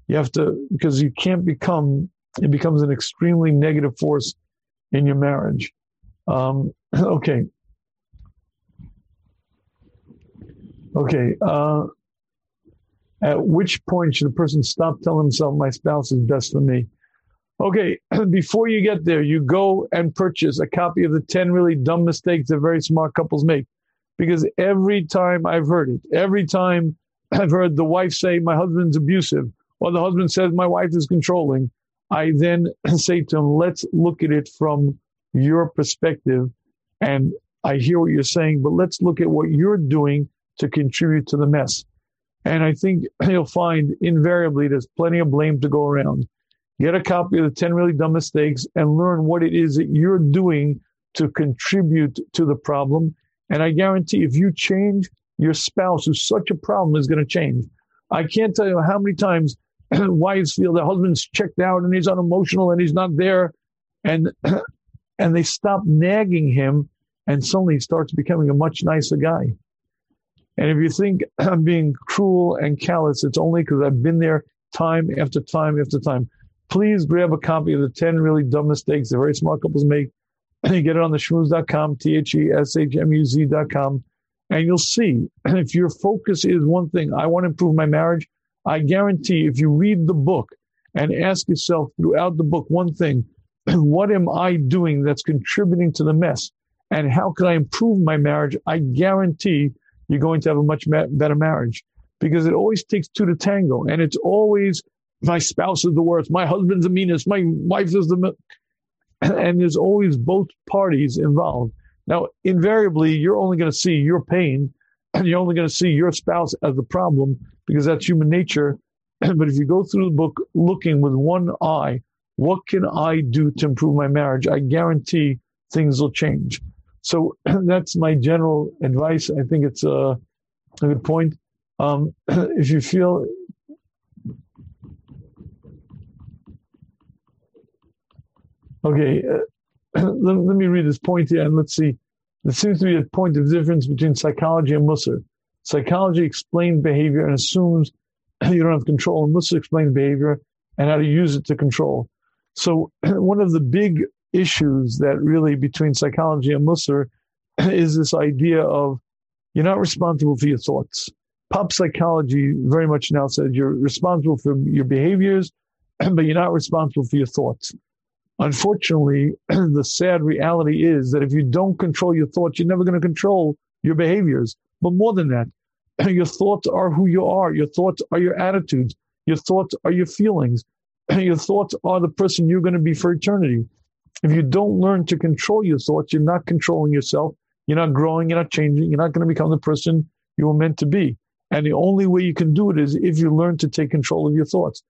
You have to, because you can't become, it becomes an extremely negative force in your marriage. Um, okay. Okay. Uh, at which point should a person stop telling himself, my spouse is best for me? Okay, before you get there, you go and purchase a copy of the 10 really dumb mistakes that very smart couples make. Because every time I've heard it, every time I've heard the wife say, my husband's abusive, or the husband says, My wife is controlling, I then say to him, Let's look at it from your perspective. And I hear what you're saying, but let's look at what you're doing to contribute to the mess. And I think you'll find invariably there's plenty of blame to go around. Get a copy of the 10 really dumb mistakes and learn what it is that you're doing to contribute to the problem. And I guarantee if you change, your spouse, who's such a problem, is going to change. I can't tell you how many times wives feel their husband's checked out and he's unemotional and he's not there, and and they stop nagging him, and suddenly he starts becoming a much nicer guy. And if you think I'm being cruel and callous, it's only because I've been there time after time after time. Please grab a copy of the 10 really dumb mistakes that very smart couples make. You get it on the Shmuz.com, T H E S H M U Z.com, and you'll see if your focus is one thing, I want to improve my marriage, I guarantee if you read the book and ask yourself throughout the book one thing, what am I doing that's contributing to the mess? And how can I improve my marriage? I guarantee you're going to have a much better marriage because it always takes two to tango. And it's always my spouse is the worst. My husband's the meanest. My wife is the, and there's always both parties involved. Now, invariably, you're only going to see your pain and you're only going to see your spouse as the problem because that's human nature. but if you go through the book looking with one eye, what can I do to improve my marriage? I guarantee things will change. So that's my general advice. I think it's a, a good point. Um, if you feel okay, uh, let, let, me read this point here and let's see. There seems to be a point of difference between psychology and Musar. Psychology explains behavior and assumes you don't have control, and Musar explains behavior and how to use it to control. So, one of the big issues that really between psychology and Musar is this idea of you're not responsible for your thoughts. Pop psychology very much now says you're responsible for your behaviors, but you're not responsible for your thoughts. Unfortunately, the sad reality is that if you don't control your thoughts, you're never going to control your behaviors. But more than that, your thoughts are who you are. Your thoughts are your attitudes. Your thoughts are your feelings. And your thoughts are the person you're going to be for eternity. If you don't learn to control your thoughts, you're not controlling yourself you're not growing, you're not changing, you're not going to become the person you were meant to be. And the only way you can do it is if you learn to take control of your thoughts.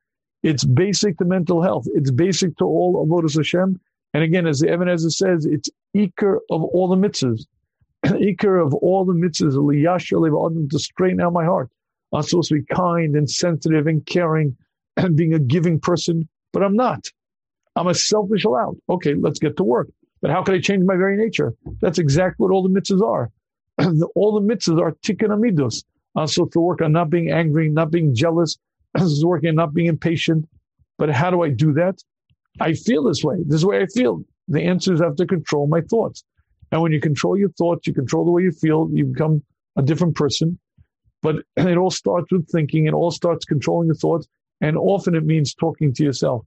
It's basic to mental health. It's basic to all Avodas Hashem. And again, as the Ibn Ezra says, it's eker of all the mitzvahs. eker of all the mitzvahs, to straighten out my heart. I'm supposed to be kind and sensitive and caring and being a giving person, but I'm not. I'm a selfish allowed. Okay, let's get to work. But how can I change my very nature? That's exactly what all the mitzvahs are. all the mitzvahs are tikkun amidus. I'm supposed to work on not being angry, not being jealous. I'm working, to work on not being impatient. But how do I do that? I feel this way. This is the way I feel. The answer is I have to control my thoughts. And when you control your thoughts, you control the way you feel, you become a different person. But it all starts with thinking, it all starts controlling your thoughts. And often it means talking to yourself.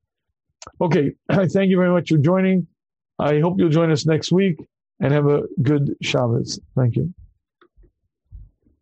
Okay, thank you very much for joining. I hope you'll join us next week and have a good Shabbos. Thank you.